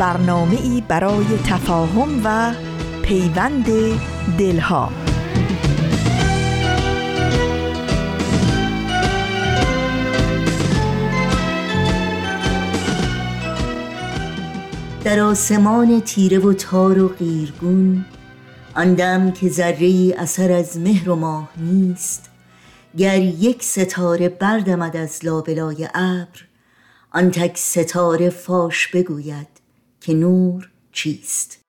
برنامه ای برای تفاهم و پیوند دلها. در آسمان تیره و تار و غیرگون آن که ذره اثر از مهر و ماه نیست گر یک ستاره بردمد از لابلای ابر آن تک ستاره فاش بگوید که نور چیست.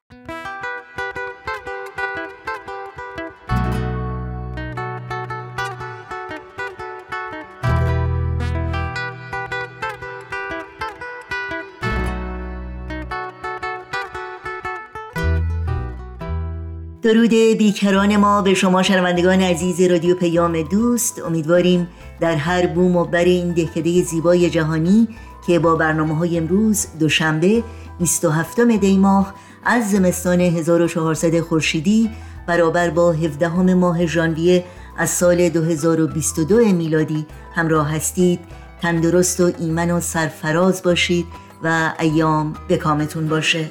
درود بیکران ما به شما شنوندگان عزیز رادیو پیام دوست. امیدواریم در هر بوم و بر این دهکده زیبای جهانی که با برنامه های امروز دوشنبه 27 دی ماه از زمستان 1400 خورشیدی برابر با 17 ماه ژانویه از سال 2022 میلادی همراه هستید. تندرست و ایمن و سرفراز باشید و ایام به کامتون باشه.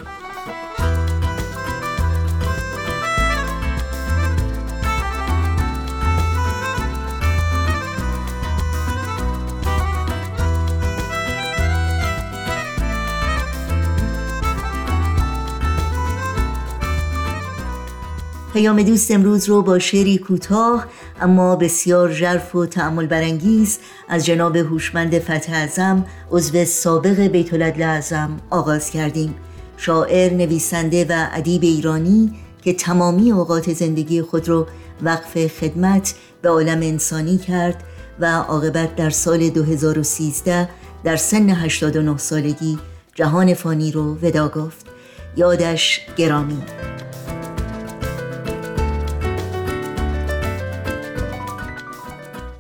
پیام دوست امروز رو با شعری کوتاه اما بسیار ژرف و تعمل برانگیز از جناب هوشمند فتح اعظم عضو سابق بیت اعظم آغاز کردیم. شاعر نویسنده و ادیب ایرانی که تمامی اوقات زندگی خود رو وقف خدمت به عالم انسانی کرد و عاقبت در سال 2013 در سن 89 سالگی جهان فانی رو ودا گفت. یادش گرامی.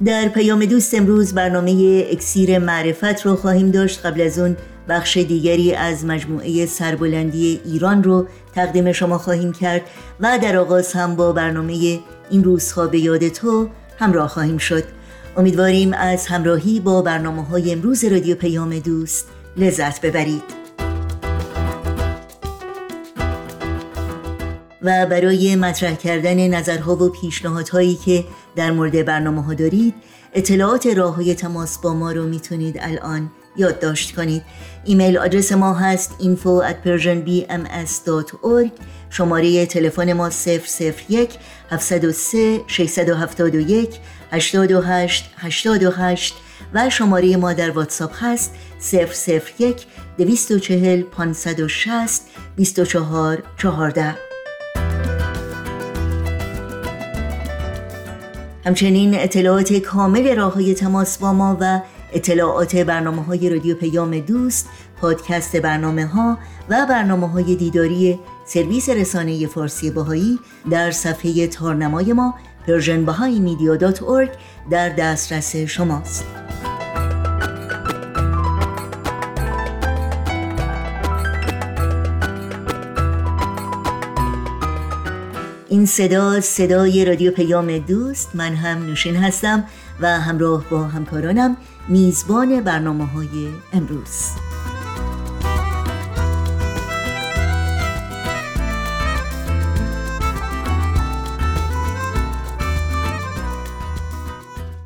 در پیام دوست امروز برنامه اکسیر معرفت رو خواهیم داشت. قبل از اون بخش دیگری از مجموعه سربلندی ایران رو تقدیم شما خواهیم کرد و در آغاز هم با برنامه این روزها به یاد تو همراه خواهیم شد. امیدواریم از همراهی با برنامه های امروز رادیو پیام دوست لذت ببرید. و برای مطرح کردن نظرها و پیشنهادهایی که در مورد برنامه ها دارید اطلاعات راه های تماس با ما رو می‌تونید الان یادداشت کنید. ایمیل آدرس ما هست info at persianbms.org شماره تلفن ما 001 703 671 828 828 و شماره ما در واتساپ هست 001 240 560 24 14 همچنین اطلاعات کامل راه های تماس با ما و اطلاعات برنامه های رادیو پیام دوست پادکست برنامه ها و برنامه های دیداری سرویس رسانه فارسی باهایی در صفحه تارنمای ما persianbahaimedia.org در دسترس شماست. این صدا صدای رادیو پیام دوست. من هم نوشین هستم و همراه با همکارانم میزبان برنامه های امروز.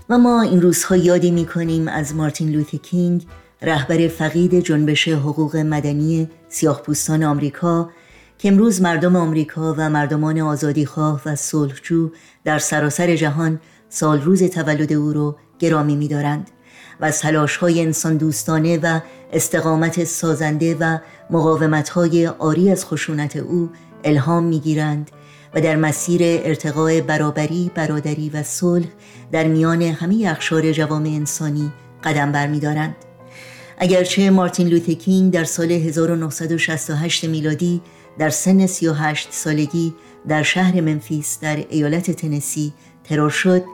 و ما این روزها یادی می کنیم از مارتین لوتر کینگ رهبر فقید جنبش حقوق مدنی سیاهپوستان آمریکا که امروز مردم آمریکا و مردمان آزادیخواه و صلحجو در سراسر جهان سال روز تولد او را گرامی می‌دارند و از های انسان دوستانه و استقامت سازنده و های آری از خشونت او الهام می‌گیرند و در مسیر ارتقاء برابری، برادری و صلح در میان همه اخشار جوامع انسانی قدم برمیدارند اگرچه مارتین لوتکینگ در سال 1968 میلادی در سن 38 سالگی در شهر منفیس در ایالت تنسی ترور شد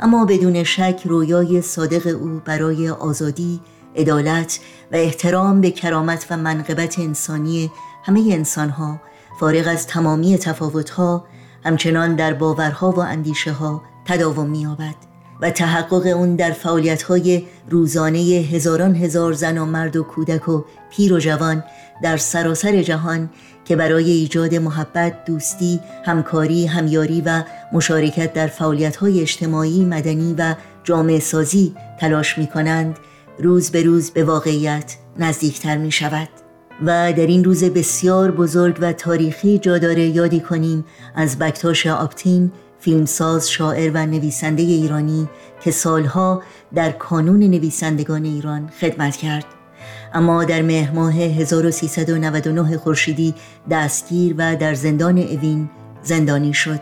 اما بدون شک رویای صادق او برای آزادی، عدالت و احترام به کرامت و منقبت انسانی همه انسانها فارغ از تمامی تفاوتها همچنان در باورها و اندیشه ها تداوم می‌یابد و تحقق اون در فعالیت‌های روزانه هزاران هزار زن و مرد و کودک و پیر و جوان در سراسر جهان که برای ایجاد محبت، دوستی، همکاری، همیاری و مشارکت در فعالیت‌های اجتماعی، مدنی و جامعه سازی تلاش می کنند، روز به روز به واقعیت نزدیکتر می شود. و در این روز بسیار بزرگ و تاریخی جا داره یادی کنیم از بکتاش آپتین فیلمساز، شاعر و نویسنده ایرانی که سالها در کانون نویسندگان ایران خدمت کرد اما در مهر ماه 1399 خورشیدی دستگیر و در زندان اوین زندانی شد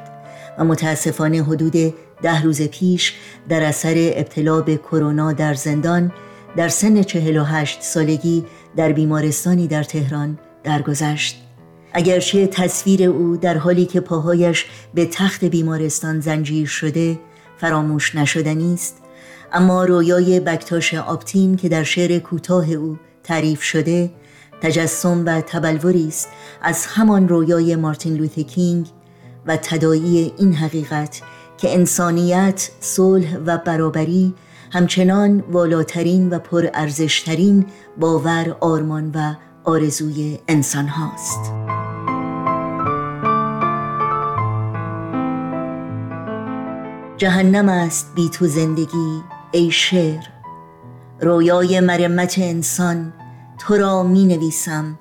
و متاسفانه حدود ده روز پیش در اثر ابتلا به کرونا در زندان در سن 48 سالگی در بیمارستانی در تهران درگذشت. اگرچه تصویر او در حالی که پاهایش به تخت بیمارستان زنجیر شده فراموش نشدنی است اما رویای بکتاش آپتین که در شعر کوتاه او تعریف شده تجسم و تبلوری است از همان رویای مارتین لوتر کینگ و تدایی این حقیقت که انسانیت، صلح و برابری همچنان والاترین و پرارزشترین باور، آرمان و آرزوی انسان هاست. جهنم است بی تو زندگی ای شعر رویای مرمت انسان تو را می نویسم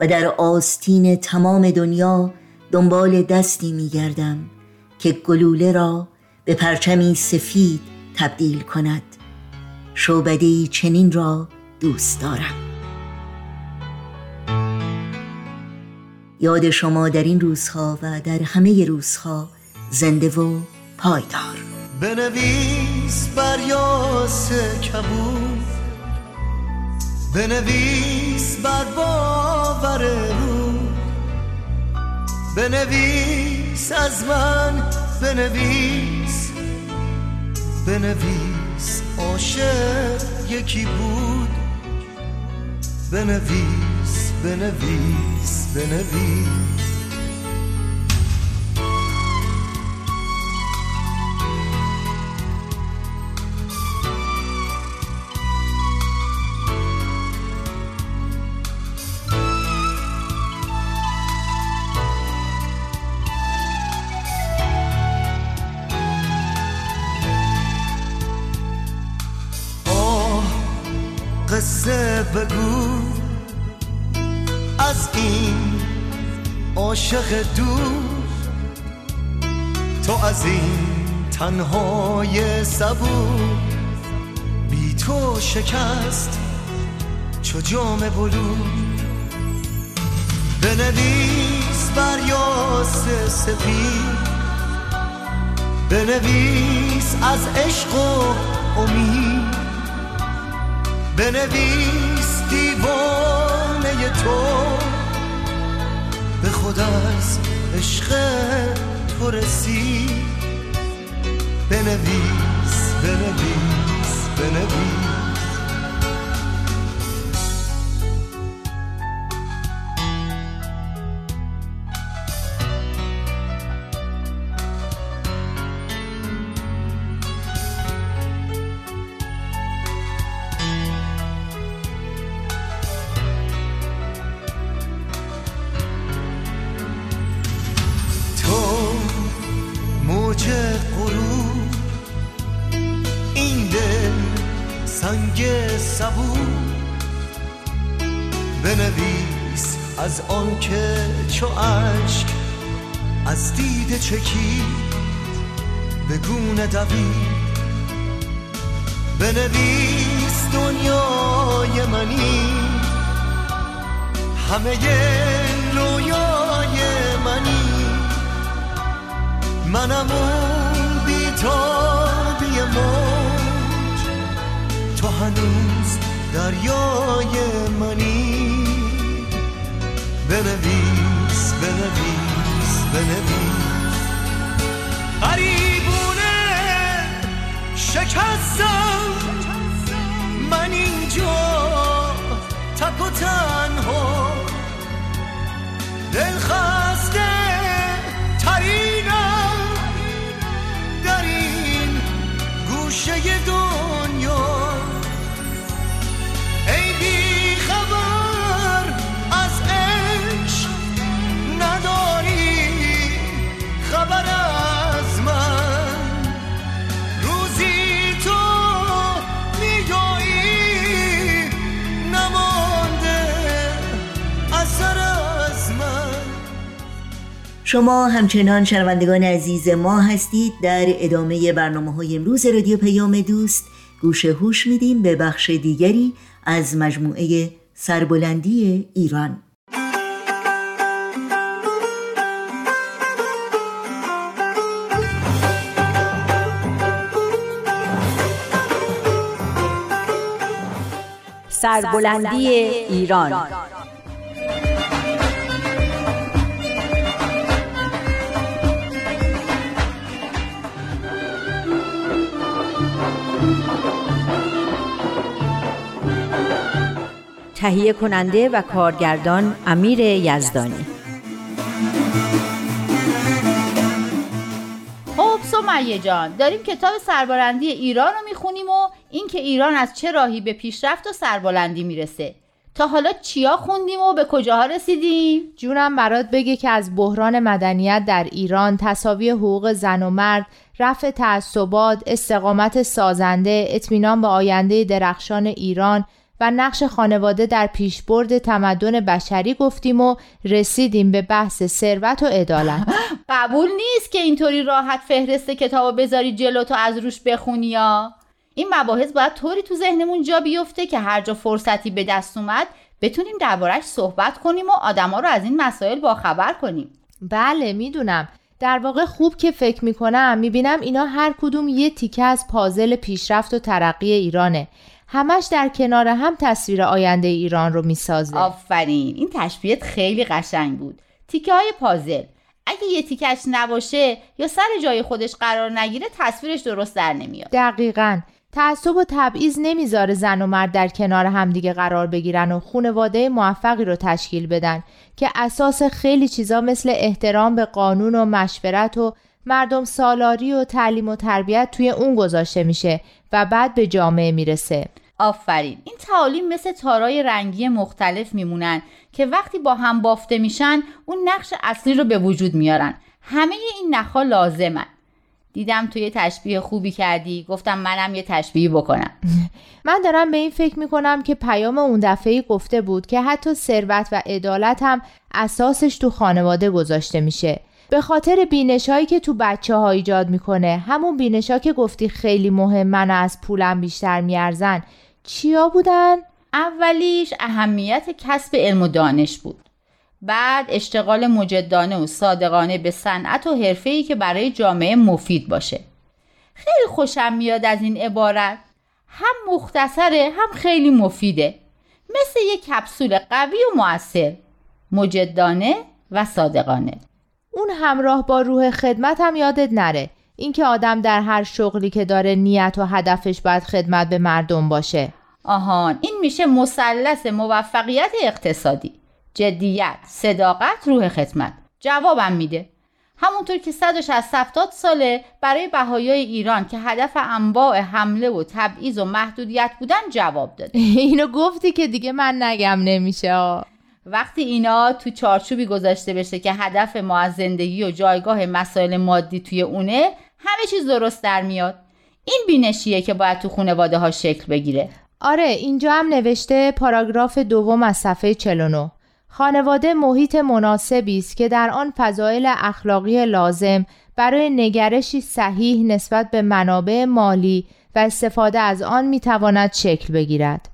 و در آستین تمام دنیا دنبال دستی می گردم که گلوله را به پرچمی سفید تبدیل کند. شعبده چنین را دوست دارم. یاد شما در این روزها و در همه روزها زنده و پایدار. بنویس بر یاس کبود. بنویس بر باور رو. بنویس از من بنویس. بنویس عاشق یکی بود. بنویس بنویس بنویس. بگو. از این عاشق دور تو از این تنهای صبور. بی تو شکست چو جام بلو بنویس بر یاس سفید. بنویس از عشق و امید. بنویس دیوانه تو. به خود از عشق تو رسید بنویس بنویس بنویس. همه رویای منی. منم اون بیتابی موج. تو هنوز دریای منی. بنویس بنویس بنویس. قریبونه شکستم. شما همچنان شنوندگان عزیز ما هستید در ادامه برنامه های امروز رادیو پیام دوست. گوش هوش میدیم به بخش دیگری از مجموعه سربلندی ایران. سربلندی ایران. تهیه کننده و کارگردان امیر یزدانی خب سمیه جان داریم کتاب سربلندی ایران رو می‌خونیم و اینکه ایران از چه راهی به پیشرفت و سربلندی می‌رسه تا حالا چیا خوندیم و به کجاها رسیدیم؟ جونم برات بگه که از بحران مدنیت در ایران تصاوی حقوق زن و مرد رفع تعصبات استقامت سازنده اطمینان به آینده درخشان ایران و نقش خانواده در پیشبرد تمدن بشری گفتیم و رسیدیم به بحث ثروت و عدالت. قبول نیست که اینطوری راحت فهرست کتابو بذاری جلو تو از روش بخونی یا این مباحث باید طوری تو ذهنمون جا بیفته که هر جا فرصتی به دست اومد بتونیم دربارش صحبت کنیم و آدما رو از این مسائل باخبر کنیم. بله می‌دونم. در واقع خوب که فکر می‌کنم می‌بینم اینا هر کدوم یه تیکه از پازل پیشرفت و ترقی ایرانه. همش در کنار هم تصویر آینده ایران رو می‌سازه. آفرین. این تشبیهت خیلی قشنگ بود. تیکه های پازل. اگه یه تیکش نباشه یا سر جای خودش قرار نگیره تصویرش درست در نمیاد. دقیقا. تعصب و تبعیض نمی‌ذاره زن و مرد در کنار همدیگه قرار بگیرن و خونواده موفقی رو تشکیل بدن که اساس خیلی چیزا مثل احترام به قانون و مشورت و مردم سالاری و تعلیم و تربیت توی اون گذاشته میشه و بعد به جامعه می‌رسه. آفرین. این تعالیم مثل تارای رنگی مختلف میمونن که وقتی با هم بافته میشن اون نقش اصلی رو به وجود میارن. همه این نخها لازمن. دیدم توی تشبیه خوبی کردی. گفتم منم یه تشبیه بکنم. من دارم به این فکر می‌کنم که پیام اون دفعه گفته بود که حتی ثروت و عدالت هم اساسش تو خانواده گذاشته میشه. به خاطر بینش هایی که تو بچه ها ایجاد می‌کنه همون بینش که گفتی خیلی مهم من از پولم بیشتر میارزن چیا بودن؟ اولیش اهمیت کسب علم و دانش بود. بعد اشتغال مجدانه و صادقانه به صنعت و حرفه‌ای که برای جامعه مفید باشه. خیلی خوشم میاد از این عبارت. هم مختصره هم خیلی مفیده. مثل یک کپسول قوی و موثر مجدانه و صادقانه. اون همراه با روح خدمت هم یادت نره. اینکه آدم در هر شغلی که داره نیت و هدفش باید خدمت به مردم باشه. آهان این میشه مثلث موفقیت اقتصادی. جدیت صداقت روح خدمت. جوابم میده. همونطور که 160 ساله برای بهایای ایران که هدف انواع حمله و تبعیض و محدودیت بودن جواب داده. اینو گفتی که دیگه من نگم نمیشه وقتی اینا تو چارچوبی گذاشته بشه که هدف ما از زندگی و جایگاه مسائل مادی توی اونه همه چیز درست در میاد. این بینشیه که باید تو خانواده ها شکل بگیره. آره اینجا هم نوشته پاراگراف دوم از صفحه 49 خانواده محیط مناسبی است که در آن فضایل اخلاقی لازم برای نگرشی صحیح نسبت به منابع مالی و استفاده از آن می‌تواند شکل بگیرد.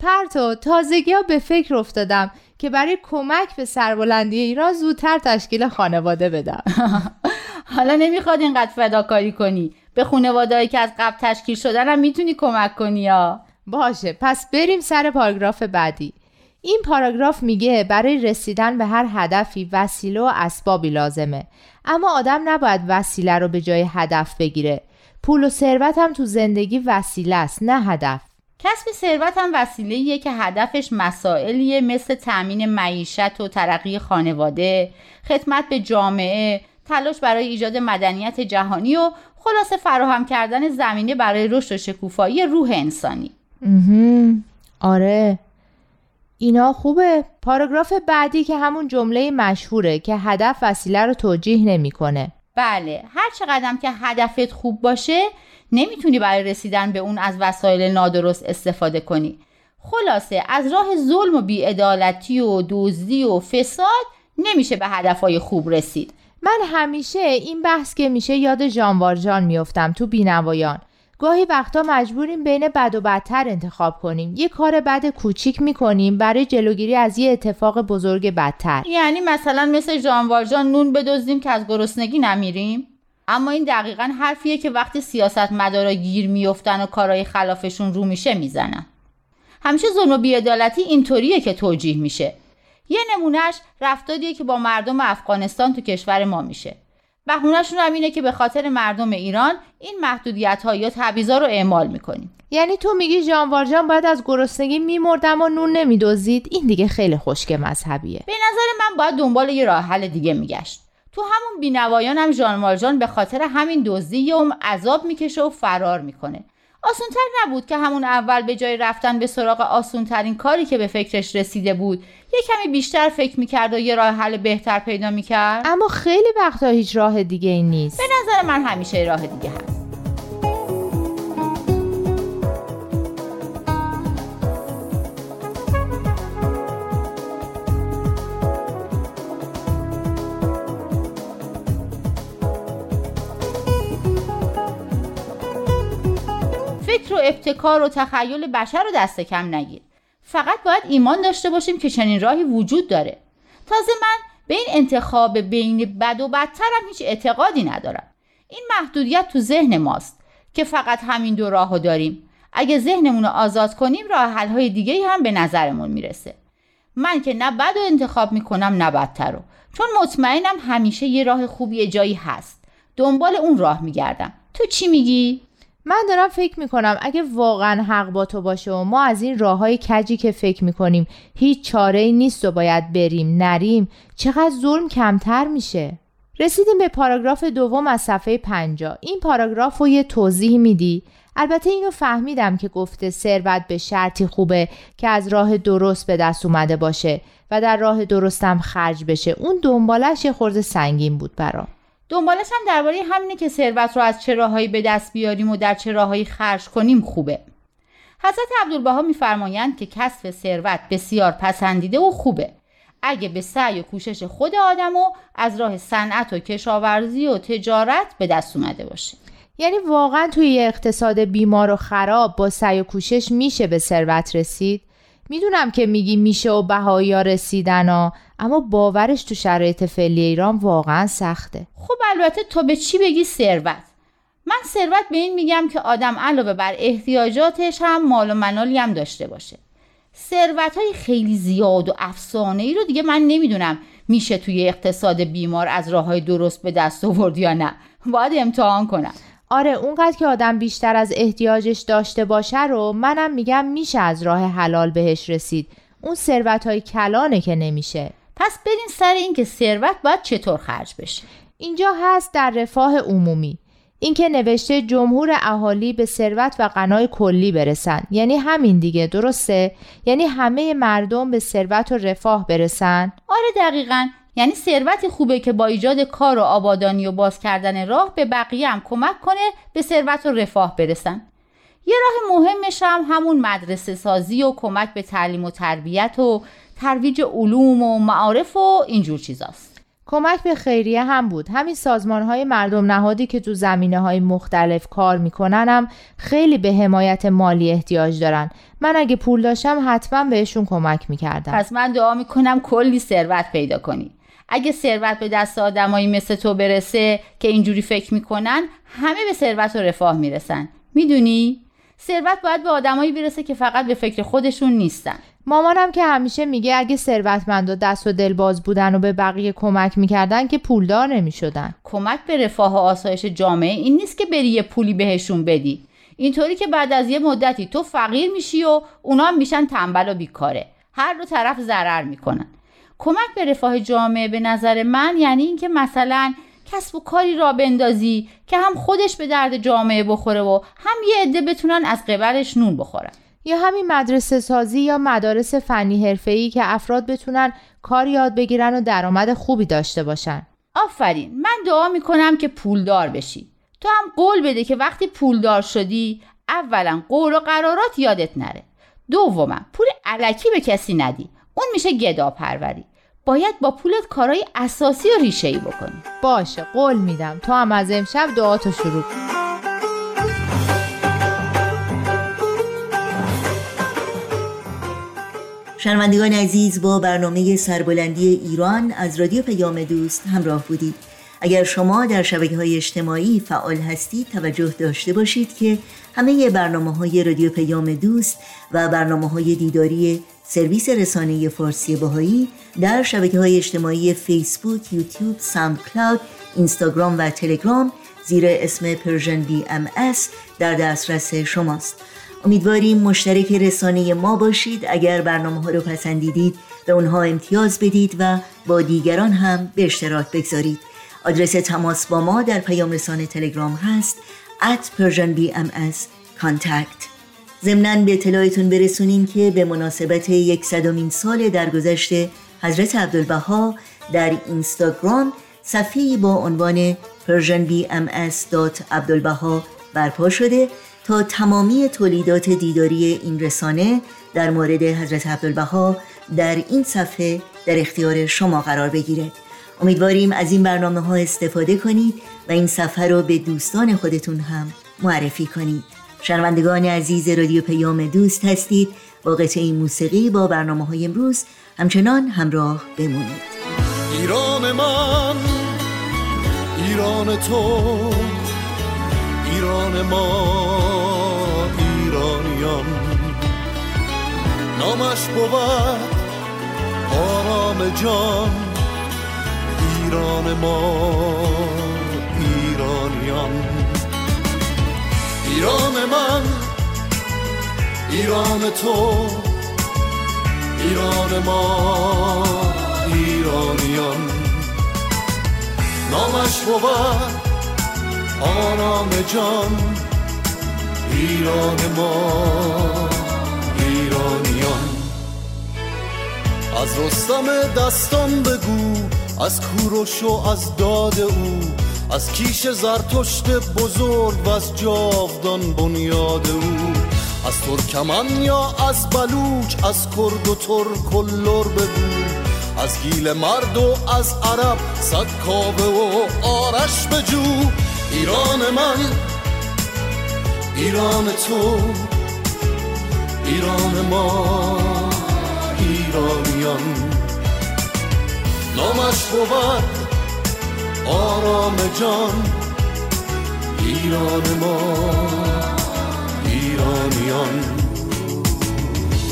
پرتو تازگی ها به فکر افتادم. که برای کمک به سربلندی ایران زودتر تشکیل خانواده بدم. حالا نمی‌خواد اینقدر فداکاری کنی. به خانوادهایی که از قبل تشکیل شدن هم می‌تونی کمک کنی یا باشه پس بریم سر پاراگراف بعدی. این پاراگراف میگه برای رسیدن به هر هدفی وسیله و اسبابی لازمه. اما آدم نباید وسیله رو به جای هدف بگیره. پول و ثروت هم تو زندگی وسیله است نه هدف. کسب ثروت هم وسیله که هدفش مسائلیه مثل تأمین معیشت و ترقی خانواده، خدمت به جامعه، تلاش برای ایجاد مدنیت جهانی و خلاصه فراهم کردن زمینه برای رشد و شکوفایی روح انسانی. آره اینا خوبه پاراگراف بعدی که همون جمله مشهوره که هدف وسیله رو توجیه نمی‌کنه. بله هر چقدر که هدفت خوب باشه نمی‌تونی برای رسیدن به اون از وسایل نادرست استفاده کنی. خلاصه از راه ظلم و بیعدالتی و دزدی و فساد نمیشه به هدفهای خوب رسید. من همیشه این بحث که میشه یاد ژان میفتم تو بینوایان. گاهی وقتا مجبوریم بین بد و بدتر انتخاب کنیم. یه کار بد کوچیک می‌کنیم برای جلوگیری از یه اتفاق بزرگ بدتر. یعنی مثلا مثل ژان نون بدزدیم که از گرسنگی نمیریم؟ اما این دقیقا حرفیه که وقتی سیاست مدارا گیر میفتن و کارهای خلافشون رو میشه می‌زنن. همیشه ظلم و بیعدالتی اینطوریه که توجیه میشه. یه نمونهش رفتاریه که با مردم افغانستان تو کشور ما میشه. بهونهشون هم اینه که به خاطر مردم ایران این محدودیت ها یا تبعیضا رو اعمال می‌کنیم. یعنی تو میگی جان باید از گرسنگی میمردم و نون نمیدوزید؟ این دیگه خیلی خشک مذهبیه. به نظر من باید دنبال یه راه حل دیگه میگشت. تو همون بینوایان هم ژان والژان به خاطر همین دزدی یوم عذاب می‌کشه و فرار می‌کنه. آسونتر نبود که همون اول به جای رفتن به سراغ آسونترین کاری که به فکرش رسیده بود یه کمی بیشتر فکر می‌کرد و یه راه حل بهتر پیدا می‌کرد؟ اما خیلی وقتا هیچ راه دیگه ای نیست. به نظر من همیشه راه دیگه هست. ابتکار و تخیل بشر رو دست کم نگیر. فقط باید ایمان داشته باشیم که چنین راهی وجود داره. تازه من به این انتخاب بین بد و بدتر هم هیچ اعتقادی ندارم. این محدودیت تو ذهن ماست که فقط همین دو راهو داریم. اگه ذهنمون رو آزاد کنیم راه حل های دیگه هم به نظرمون می‌رسه. من که نه بد و انتخاب می‌کنم نه بدتر رو. چون مطمئنم همیشه یه راه خوبی جایی هست. دنبال اون راه میگردم. تو چی میگی؟ من دارم فکر می‌کنم اگه واقعا حق با تو باشه و ما از این راه های کجی که فکر می‌کنیم هیچ چاره ای نیست و باید بریم نریم چقدر ظلم کمتر میشه؟ رسیدیم به پاراگراف دوم از صفحه 50 این پاراگراف رو یه توضیح میدی؟ البته اینو فهمیدم که گفته ثروت به شرطی خوبه که از راه درست به دست اومده باشه و در راه درستم خرج بشه. اون دنبالش یه خورده سنگین بود برام. دنبالش هم درباره همینه که ثروت رو از چه راههایی به دست بیاریم و در چه راههایی خرج کنیم خوبه. حضرت عبدالبها میفرمایند که کسب ثروت بسیار پسندیده و خوبه. اگه به سعی و کوشش خود آدم و از راه صنعت و کشاورزی و تجارت به دست اومده باشه. یعنی واقعا توی اقتصاد بیمار و خراب با سعی و کوشش میشه به ثروت رسید؟ می‌دونم که میگی میشه و بهایی رسیدن ها اما باورش تو شرایط فعلی ایران واقعا سخته. خب البته تو به چی بگی ثروت؟ من ثروت به این میگم که آدم علاوه بر احتیاجاتش هم مال و منالی هم داشته باشه. ثروت های خیلی زیاد و افسانه ای رو دیگه من نمی‌دونم میشه توی اقتصاد بیمار از راه های درست به دست آورد یا نه. باید امتحان کنم. آره اونقدر که آدم بیشتر از احتیاجش داشته باشه رو منم میگم میشه از راه حلال بهش رسید. اون ثروت های کلانه که نمیشه. پس برین سر اینکه ثروت باید چطور خرج بشه. اینجا هست در رفاه عمومی. اینکه نوشته جمهور اهالی به ثروت و غنای کلی برسن. یعنی همین دیگه درسته؟ یعنی همه مردم به ثروت و رفاه برسن؟ آره دقیقا. یعنی ثروت خوبه که با ایجاد کار و آبادانی و باز کردن راه به بقیه هم کمک کنه به ثروت و رفاه برسن. یه راه مهمش هم همون مدرسه سازی و کمک به تعلیم و تربیت و ترویج علوم و معارف و اینجور چیزاست. کمک به خیریه هم بود. همین سازمان های مردم نهادی که تو زمینه های مختلف کار می‌کنن هم خیلی به حمایت مالی احتیاج دارن. من اگه پول داشتم حتما بهشون کمک می‌کردم. پس من دعا می‌کنم کلی ثروت پیدا کنی. اگه ثروت به دست آدمایی مثل تو برسه که اینجوری فکر می‌کنن همه به ثروت و رفاه می‌رسن. می‌دونی؟ ثروت باید به آدمایی برسه که فقط به فکر خودشون نیستن. مامانم که همیشه میگه اگه ثروتمندا دست و دل باز بودن و به بقیه کمک می‌کردن که پولدار نمی‌شدن. کمک به رفاه و آسایش جامعه این نیست که بری یه پولی بهشون بدی. اینطوری که بعد از یه مدتی تو فقیر میشی و اونا هم میشن تنبل و بیکاره. هر دو طرف ضرر می‌کنن. کمک به رفاه جامعه به نظر من یعنی اینکه مثلا کسب و کاری را بندازی که هم خودش به درد جامعه بخوره و هم یه عده بتونن از قبلش نون بخورن. یا همین مدرسه سازی یا مدارس فنی حرفه‌ای که افراد بتونن کار یاد بگیرن و درآمد خوبی داشته باشن. آفرین من دعا می‌کنم که پولدار بشی. تو هم قول بده که وقتی پولدار شدی اولا قول و قرارات یادت نره. دوما پول علکی به کسی ندی. اون میشه گدا پروری باید با پولت کارهای اساسی و ریشه ای بکنی. باشه قول میدم. تو هم از امشب دعاتو شروع کن. شنوندگان عزیز با برنامه سربلندی ایران از رادیو پیام دوست همراه بودید. اگر شما در شبکه های اجتماعی فعال هستید توجه داشته باشید که همه برنامه های رادیو پیام دوست و برنامه های دیداری سرویس رسانه فارسی بهایی در شبکه های اجتماعی فیسبوک، یوتیوب، SoundCloud، اینستاگرام و تلگرام زیر اسم Persian BM در دسترس شماست. امیدواریم مشترک رسانه ما باشید. اگر برنامه ها رو پسندیدید به اونها امتیاز بدید و با دیگران هم به اشتراک بگذارید. آدرس تماس با ما در پیام رسان تلگرام هست at persianbms contact ضمنا به اطلاعتون برسونیم که به مناسبت یکصدمین سال درگذشت حضرت عبدالبها در اینستاگرام صفحه‌ای با عنوان persianbms.abdulbaha برپا شده تا تمامی تولیدات دیداری این رسانه در مورد حضرت عبدالبها در این صفحه در اختیار شما قرار بگیرد. امیدواریم از این برنامه ها استفاده کنید و این صفحه رو به دوستان خودتون هم معرفی کنید شنوندگان عزیز رادیو پیام دوست هستید. با قطعه موسیقی با برنامه های امروز همچنان همراه بمونید. ایران من ایران تو ایران ما ایرانیان. نامش بود آرام جان ایران ما ایرانیان. ایران من ایران تو ایران ما ایرانیان. نامش بود آرام جان ایران ما ایرانیان. از رستم دستان بگو از کوروش و از داد او. از کیش زرتشت بزرگ و از جاودان بنیاد او. از ترکمن یا از بلوچ از کرد و ترک و لر بگو از گیل مرد و از عرب صد کابه و آرش بجو ایران من ایران تو ایران ما ایرانیان. نامش بود آرام جان ایران ما ایرانیان.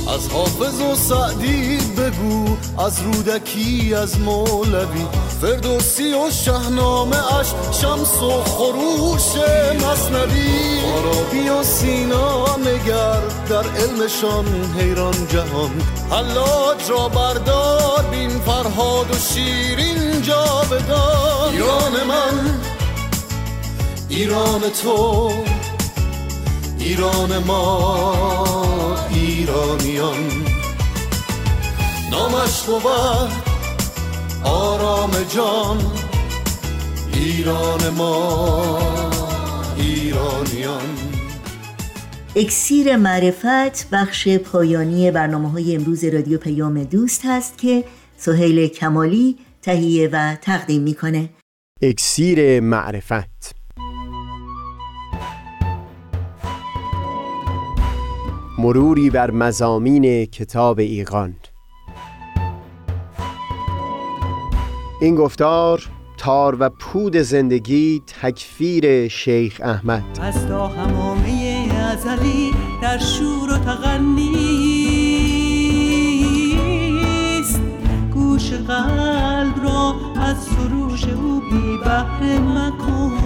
از حافظ و سعدی بگو از رودکی از مولوی. فردوسی و شهنامه اش شمس و خروش مصنوی. عربی و سینا نگر در علمشان حیران جهان. حلاج را بردار بین فرهاد و شیرین جاودان ایران من ایران تو ایران ما. ایرانیان نامش بود آرام جان ایران ما ایرانیان. اکسیر معرفت بخش پایانی برنامه های امروز رادیو پیام دوست هست که سهیل کمالی تهیه و تقدیم می‌کنه. اکسیر معرفت. مروری بر مزامین کتاب ایقان این گفتار تار و پود زندگی تکفیر شیخ احمد. از تا همامه ازلی در شور و تغنیست گوش قلب را از سروش او بی بحر مکن.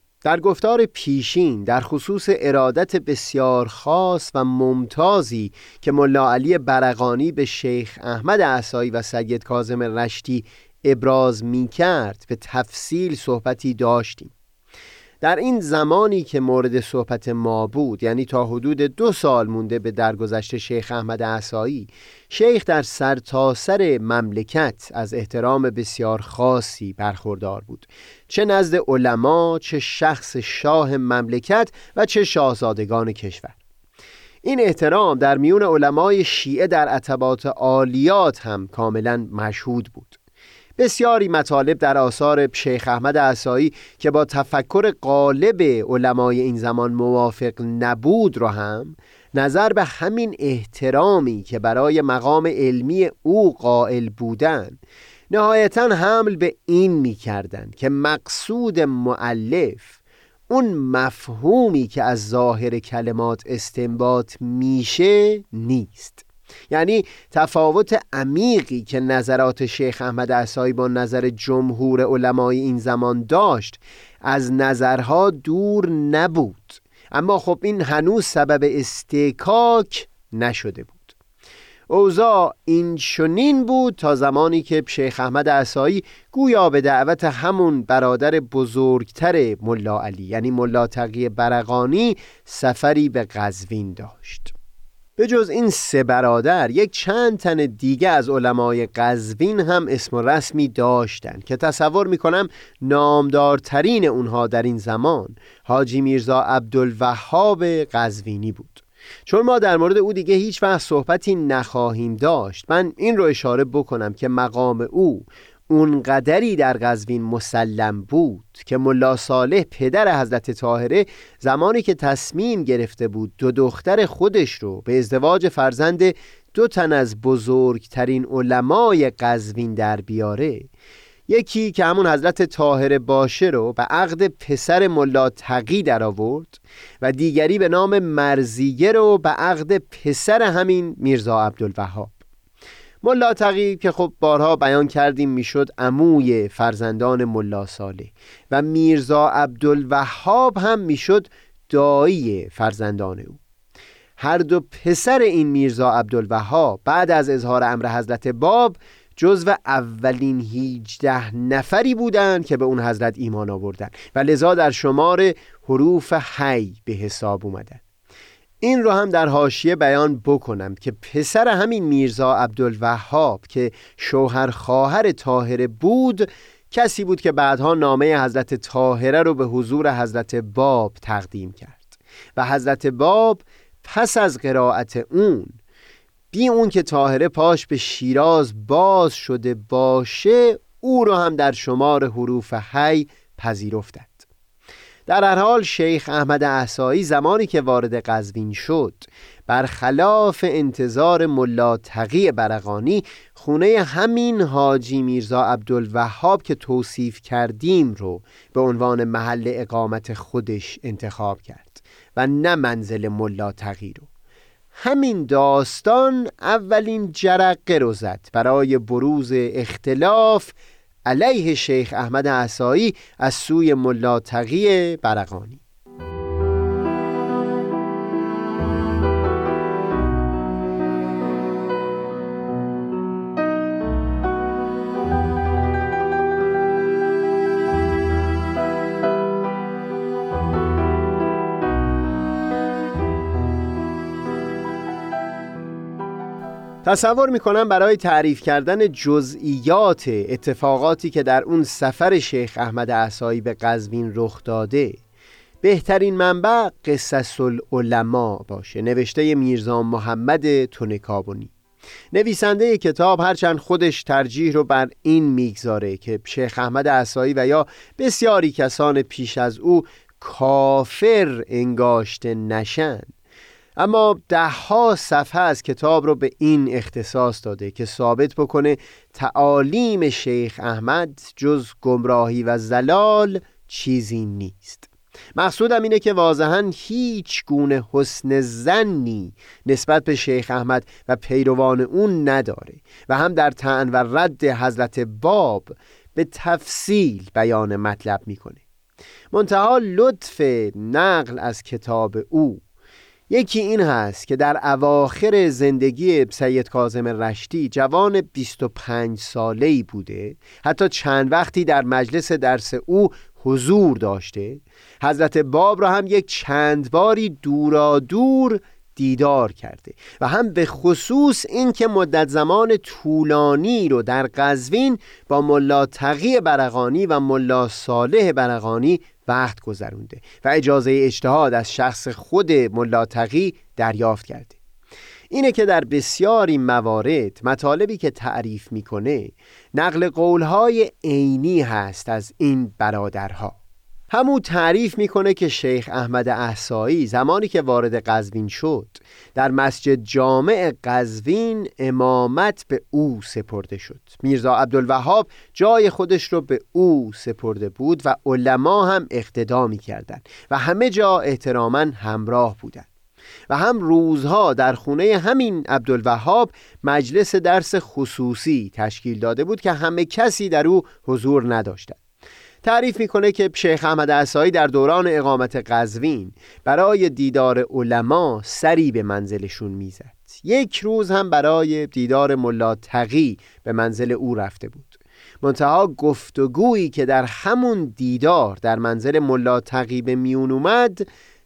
در گفتار پیشین در خصوص ارادت بسیار خاص و ممتازی که ملا علی برقانی به شیخ احمد عصایی و سید کازم رشتی ابراز می کرد به تفصیل صحبتی داشتیم. در این زمانی که مورد صحبت ما بود یعنی تا حدود دو سال مونده به درگذشت شیخ احمد عصایی شیخ در سرتاسر سر مملکت از احترام بسیار خاصی برخوردار بود. چه نزد علما چه شخص شاه مملکت و چه شاهزادگان کشور. این احترام در میون علمای شیعه در عتبات عالیات هم کاملا مشهود بود. بسیاری مطالب در آثار شیخ احمد عصایی که با تفکر قالب علمای این زمان موافق نبود را هم نظر به همین احترامی که برای مقام علمی او قائل بودند نهایتا حمل به این می کردن که مقصود معلف اون مفهومی که از ظاهر کلمات استنباط میشه نیست. یعنی تفاوت عمیقی که نظرات شیخ احمد عصایی با نظر جمهور علمای این زمان داشت از نظرها دور نبود. اما خب این هنوز سبب استکاک نشده بود. اوضاع این شنین بود تا زمانی که شیخ احمد عصایی گویا به دعوت همون برادر بزرگتر ملا علی یعنی ملا تقی برقانی سفری به قزوین داشت. به جز این سه برادر یک چند تن دیگه از علمای قزوین هم اسم و رسمی داشتند که تصور می‌کنم نامدارترین اونها در این زمان حاجی میرزا عبدالوهاب قزوینی بود. چون ما در مورد او دیگه هیچ وقت صحبتی نخواهیم داشت من این رو اشاره بکنم که مقام او اونقدری در قزوین مسلم بود که ملا صالح پدر حضرت طاهره زمانی که تصمیم گرفته بود دو دختر خودش رو به ازدواج فرزند دو تن از بزرگترین علمای قزوین در بیاره یکی که همون حضرت طاهره باشه رو به عقد پسر ملا تقی در آورد و دیگری به نام مرزیه رو به عقد پسر همین میرزا عبدالوهاب. ملا تقی که خب بارها بیان کردیم می‌شد عموی فرزندان ملا صالح و میرزا عبدالوهاب هم می‌شد دایی فرزندان او. هر دو پسر این میرزا عبدالوهاب بعد از اظهار امر حضرت باب جزو اولین هیجده نفری بودند که به اون حضرت ایمان آوردن و لذا در شمار حروف حی به حساب اومدن این رو هم در حاشیه بیان بکنم که پسر همین میرزا عبدالوهاب که شوهر خواهر طاهره بود کسی بود که بعدها نامه حضرت طاهره رو به حضور حضرت باب تقدیم کرد و حضرت باب پس از قرائت اون بی اون که طاهره پاش به شیراز باز شده باشه او رو هم در شمار حروف حی پذیرفتند در هر حال شیخ احمد احسایی زمانی که وارد قزوین شد برخلاف انتظار ملا تقی برقانی خونه همین حاجی میرزا عبدالوهاب که توصیف کردیم رو به عنوان محل اقامت خودش انتخاب کرد و نه منزل ملا تقی رو. همین داستان اولین جرقه رو زد برای بروز اختلاف علیه شیخ احمد عصایی از سوی ملا تقی برقانی. تصور می‌کنم برای تعریف کردن جزئیات اتفاقاتی که در اون سفر شیخ احمد احسایی به قزوین رخ داده بهترین منبع قصص العلماء باشه. نوشته میرزا محمد تونکابونی. نویسنده کتاب هرچند خودش ترجیح رو بر این می‌گذاره که شیخ احمد عصایی و یا بسیاری کسان پیش از او کافر انگاشته نشند اما دهها صفحه از کتاب رو به این اختصاص داده که ثابت بکنه تعالیم شیخ احمد جز گمراهی و زلال چیزی نیست. مقصودم اینه که واضحا هیچ گونه حسن زنی نسبت به شیخ احمد و پیروان اون نداره و هم در تعن و رد حضرت باب به تفصیل بیان مطلب می‌کنه. منتها لطف نقل از کتاب او یکی این هست که در اواخر زندگی سید کازم رشتی جوان 25 ساله ای بوده. حتی چند وقتی در مجلس درس او حضور داشته. حضرت باب را هم یک چند باری دورا دور دیدار کرده و هم به خصوص این که مدت زمان طولانی رو در قزوین با ملا تقی برقانی و ملا صالح برقانی وقت گذرونده و اجازه اجتهاد از شخص خود ملا تقی دریافت کرده. اینه که در بسیاری موارد مطالبی که تعریف می‌کنه نقل قولهای عینی هست از این برادرها. همو تعریف می‌کنه که شیخ احمد احسایی زمانی که وارد قزوین شد در مسجد جامع قزوین امامت به او سپرده شد. میرزا عبدالوهاب جای خودش رو به او سپرده بود و علما هم اقتدا می‌کردند و همه جا احتراما همراه بودند. و هم روزها در خونه همین عبدالوهاب مجلس درس خصوصی تشکیل داده بود که همه کسی در او حضور نداشتند. تعریف می‌کنه که شیخ احمد عصایی در دوران اقامت قزوین برای دیدار علما سری به منزلشون می‌زد. یک روز هم برای دیدار ملا تقی به منزل او رفته بود. منتها گفتگویی که در همون دیدار در منزل ملا تقی به میون اومد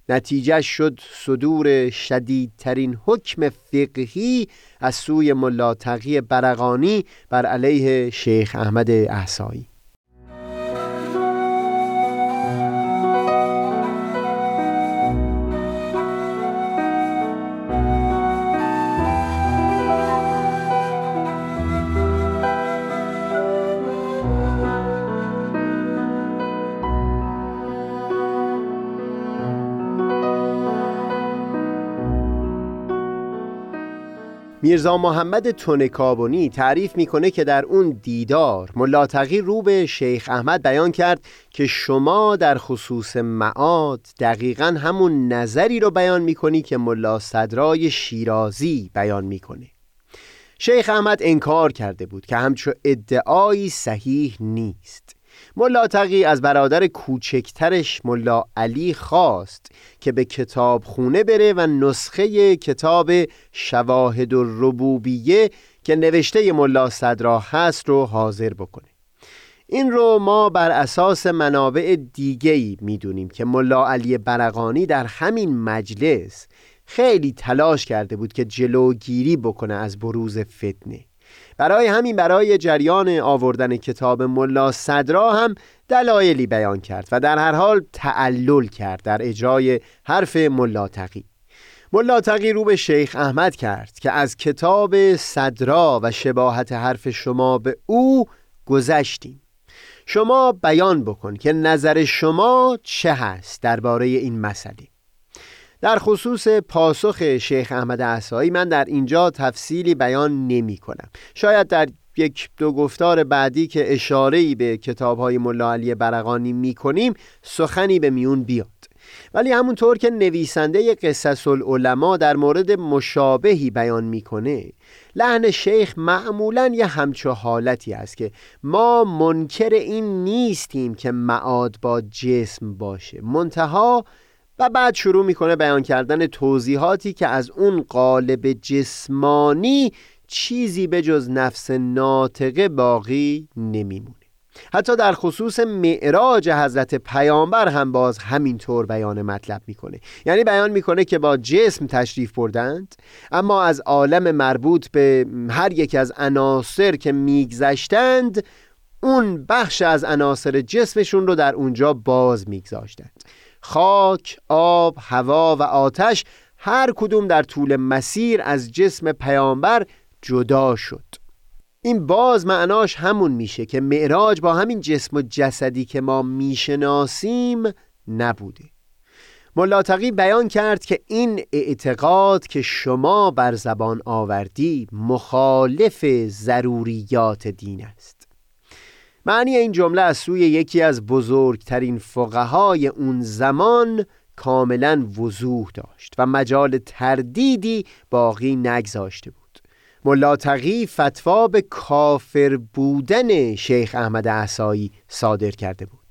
نتیجه شد صدور شدیدترین حکم فقهی از سوی ملا تقی برقانی بر علیه شیخ احمد احسایی میرزا محمد تونکابونی تعریف می‌کنه که در اون دیدار ملا تغییر رو به شیخ احمد بیان کرد که شما در خصوص معاد دقیقا همون نظری رو بیان می‌کنی که ملا صدرای شیرازی بیان می‌کنه. شیخ احمد انکار کرده بود که همچو ادعایی صحیح نیست. ملا تقی از برادر کوچکترش ملا علی خواست که به کتاب خونه بره و نسخه کتاب شواهد الربوبیه که نوشته ملا صدرا هست رو حاضر بکنه. این رو ما بر اساس منابع دیگهی می‌دونیم که ملا علی برقانی در همین مجلس خیلی تلاش کرده بود که جلوگیری بکنه از بروز فتنه. برای همین برای جریان آوردن کتاب ملا صدرا هم دلایلی بیان کرد و در هر حال تعلل کرد در اجرای حرف ملا تقی. ملا تقی رو به شیخ احمد کرد که از کتاب صدرا و شباهت حرف شما به او گذشتیم. شما بیان بکن که نظر شما چه هست درباره این مسئله. در خصوص پاسخ شیخ احمد احسایی من در اینجا تفصیلی بیان نمی کنم. شاید در یک دو گفتار بعدی که اشارهی به کتاب های ملا علی برقانی می کنیم سخنی به میون بیاد. ولی همونطور که نویسنده قصص العلماء در مورد مشابهی بیان می‌کنه لحن شیخ معمولا یه همچو حالتی است که ما منکر این نیستیم که معاد با جسم باشه. منتها و بعد شروع می‌کنه بیان کردن توضیحاتی که از اون قالب جسمانی چیزی به جز نفس ناطقه باقی نمیمونه. حتی در خصوص معراج حضرت پیامبر هم باز همینطور بیان مطلب می‌کنه. یعنی بیان می‌کنه که با جسم تشریف بردند اما از عالم مربوط به هر یک از عناصر که میگذشتند اون بخش از عناصر جسمشون رو در اونجا باز میگذاشتند. خاک، آب، هوا و آتش هر کدوم در طول مسیر از جسم پیامبر جدا شد. این باز معناش همون میشه که معراج با همین جسم و جسدی که ما می‌شناسیم نبوده. ملاتقی بیان کرد که این اعتقاد که شما بر زبان آوردی مخالف ضروریات دین است. معنی این جمله از سوی یکی از بزرگترین فقهای اون زمان کاملا وضوح داشت و مجال تردیدی باقی نگذاشته بود. ملاتقی فتوا به کافر بودن شیخ احمد احسایی صادر کرده بود.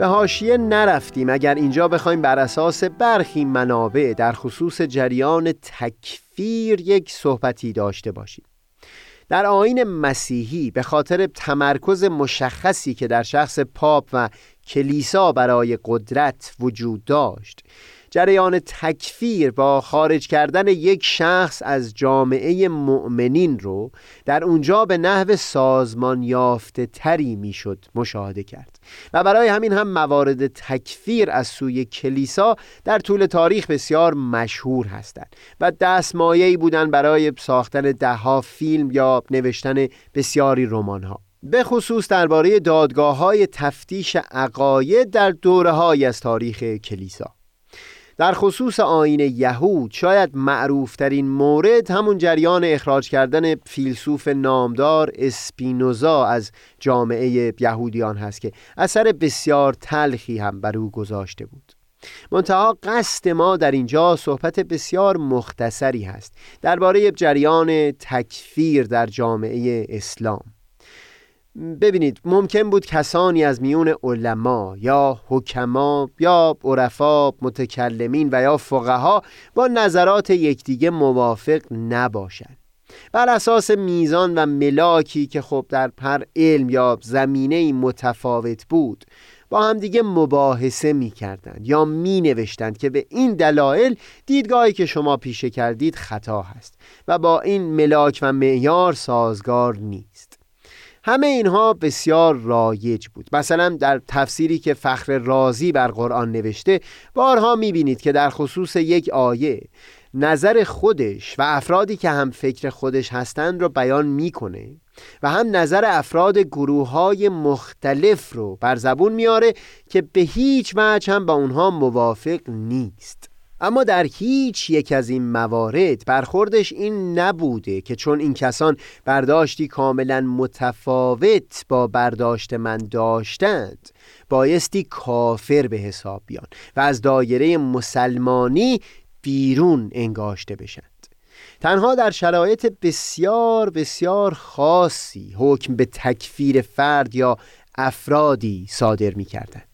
به هاشیه نرفتیم. اگر اینجا بخوایم بر اساس برخی منابع در خصوص جریان تکفیر یک صحبتی داشته باشیم. در آین مسیحی به خاطر تمرکز مشخصی که در شخص پاپ و کلیسا برای قدرت وجود داشت جریان تکفیر با خارج کردن یک شخص از جامعه مؤمنین رو در اونجا به نحو سازمان یافته تری می‌شد مشاهده کرد. و برای همین هم موارد تکفیر از سوی کلیسا در طول تاریخ بسیار مشهور هستند و دستمایه‌ای بودند برای ساختن دهها فیلم یا نوشتن بسیاری رمان‌ها. به خصوص درباره دادگاه های تفتیش عقاید در دوره از تاریخ کلیسا. در خصوص آین یهود شاید معروفترین مورد همون جریان اخراج کردن فیلسوف نامدار اسپینوزا از جامعه یهودیان هست که اثر بسیار تلخی هم بر او گذاشته بود. منتها قصد ما در اینجا صحبت بسیار مختصری هست درباره جریان تکفیر در جامعه اسلام. ببینید ممکن بود کسانی از میون علما یا حکما یا عرفا متکلمین و یا فقها با نظرات یکدیگه موافق نباشند. بر اساس میزان و ملاکی که خب در هر علم یا زمینه متفاوت بود با همدیگه مباحثه می کردند یا می نوشتند که به این دلایل دیدگاهی که شما پیشه کردید خطا هست و با این ملاک و معیار سازگار نیست. همه اینها بسیار رایج بود. مثلا در تفسیری که فخر رازی بر قرآن نوشته بارها می‌بینید که در خصوص یک آیه نظر خودش و افرادی که هم فکر خودش هستند رو بیان می‌کنه و هم نظر افراد گروه های مختلف رو بر زبون میاره که به هیچ وجه هم با اونها موافق نیست. اما در هیچ یک از این موارد برخوردش این نبوده که چون این کسان برداشتی کاملا متفاوت با برداشت من داشتند بایستی کافر به حساب بیان و از دایره مسلمانی بیرون انگاشته بشند تنها در شرایط بسیار بسیار خاصی حکم به تکفیر فرد یا افرادی صادر می کردند.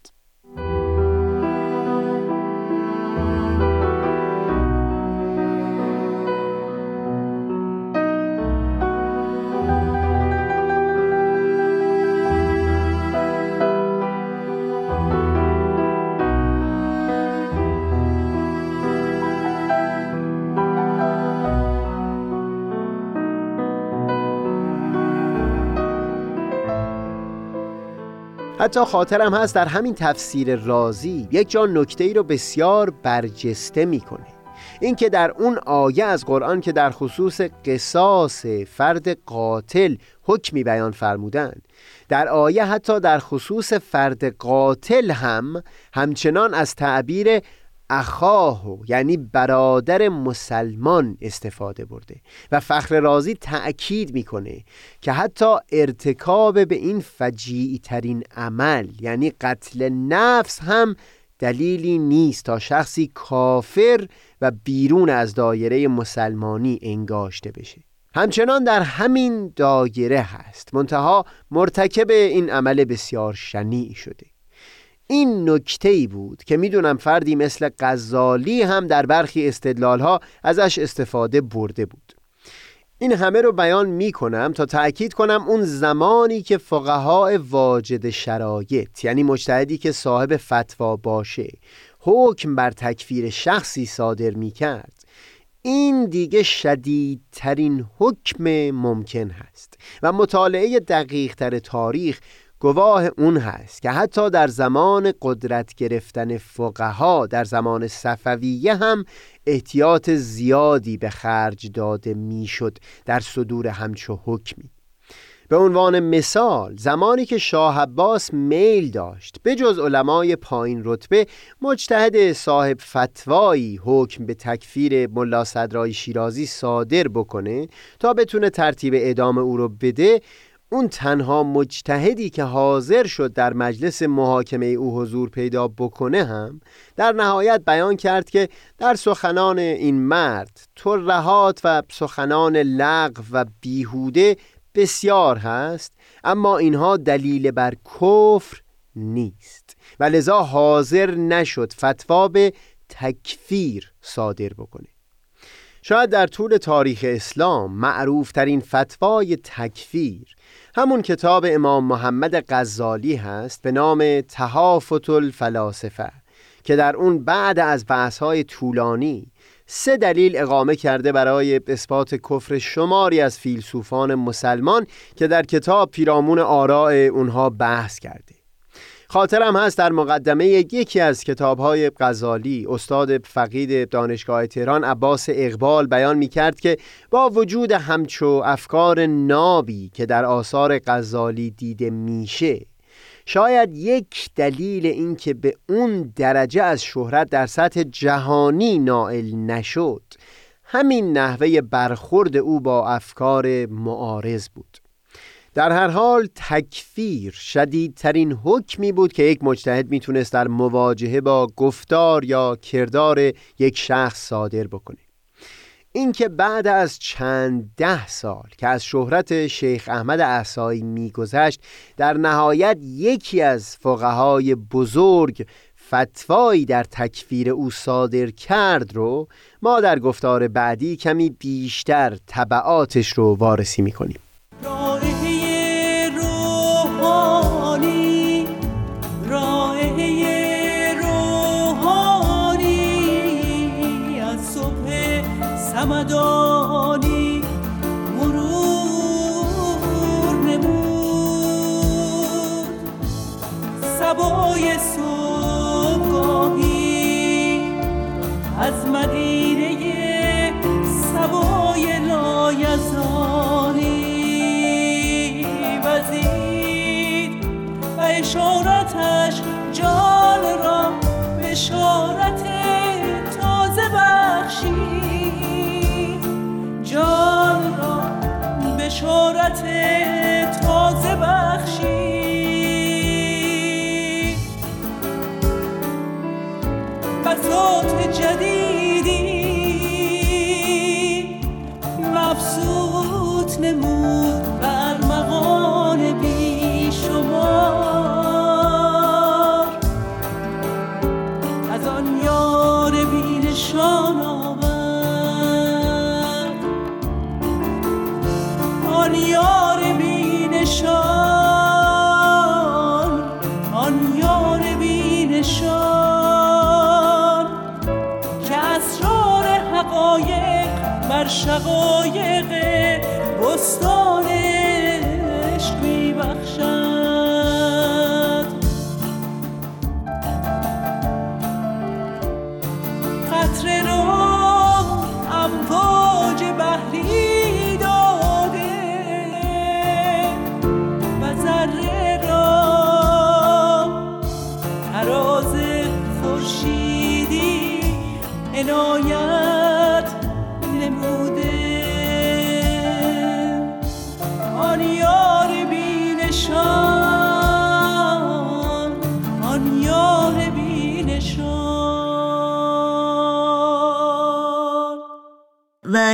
حتی خاطرم هست در همین تفسیر رازی یک جا نکته ای رو بسیار برجسته می‌کنه. اینکه در اون آیه از قرآن که در خصوص قصاص فرد قاتل حکمی بیان فرمودند در آیه حتی در خصوص فرد قاتل هم همچنان از تعبیر اخاه یعنی برادر مسلمان استفاده برده و فخر رازی تأکید می‌کنه که حتی ارتکاب به این فجیعی ترین عمل یعنی قتل نفس هم دلیلی نیست تا شخصی کافر و بیرون از دایره مسلمانی انگاشته بشه. همچنان در همین دایره هست. منتها مرتکب این عمل بسیار شنیع شده. این نکته ای بود که می‌دونم فردی مثل غزالی هم در برخی استدلال ها ازش استفاده برده بود. این همه رو بیان می کنم تا تأکید کنم اون زمانی که فقهای واجد شرایط یعنی مجتهدی که صاحب فتوا باشه حکم بر تکفیر شخصی صادر می کرد این دیگه شدیدترین حکم ممکن هست و مطالعه دقیق تر تاریخ گواه اون هست که حتی در زمان قدرت گرفتن فقها در زمان صفویه هم احتیاط زیادی به خرج داده می‌شد در صدور همچو حکمی. به عنوان مثال زمانی که شاه عباس میل داشت به جز علمای پایین رتبه مجتهد صاحب فتوایی حکم به تکفیر ملا صدرای شیرازی صادر بکنه تا بتونه ترتیب اعدام او رو بده اون تنها مجتهدی که حاضر شد در مجلس محاکمه او حضور پیدا بکنه هم در نهایت بیان کرد که در سخنان این مرد ترهات و سخنان لغو و بیهوده بسیار هست اما اینها دلیل بر کفر نیست و لذا حاضر نشد فتوا به تکفیر صادر بکنه. شاید در طول تاریخ اسلام معروف ترین فتوای تکفیر همون کتاب امام محمد غزالی هست به نام تحافت الفلاسفه که در اون بعد از بحث‌های طولانی سه دلیل اقامه کرده برای اثبات کفر شماری از فیلسوفان مسلمان که در کتاب پیرامون آراء اونها بحث کرده. خاطرم هست در مقدمه یکی از کتابهای غزالی استاد فقید دانشگاه تهران عباس اقبال بیان می کرد که با وجود همچو افکار نابی که در آثار غزالی دیده میشه شاید یک دلیل این که به اون درجه از شهرت در سطح جهانی نائل نشد همین نحوه برخورد او با افکار معارض بود. در هر حال تکفیر شدیدترین حکمی بود که یک مجتهد می‌تونست در مواجهه با گفتار یا کردار یک شخص صادر بکنه. اینکه بعد از چند ده سال که از شهرت شیخ احمد احسایی میگذشت در نهایت یکی از فقهای بزرگ فتوایی در تکفیر او صادر کرد رو ما در گفتار بعدی کمی بیشتر طبعاتش رو وارسی می‌کنیم. بشارت تازه بخشی. بساط آن یار بی نشان آن یار بی نشان. که اسرار حقایق بر شقایق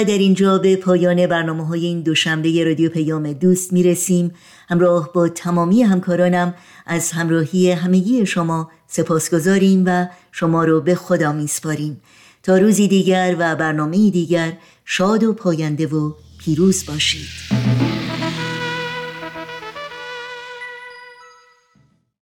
در اینجا به پایان برنامه های این دوشنبه رادیو پیام دوست می‌رسیم. همراه با تمامی همکارانم از همراهی همگی شما سپاسگزاریم و شما رو به خدا میسپاریم. تا روزی دیگر و برنامه دیگر شاد و پاینده و پیروز باشید.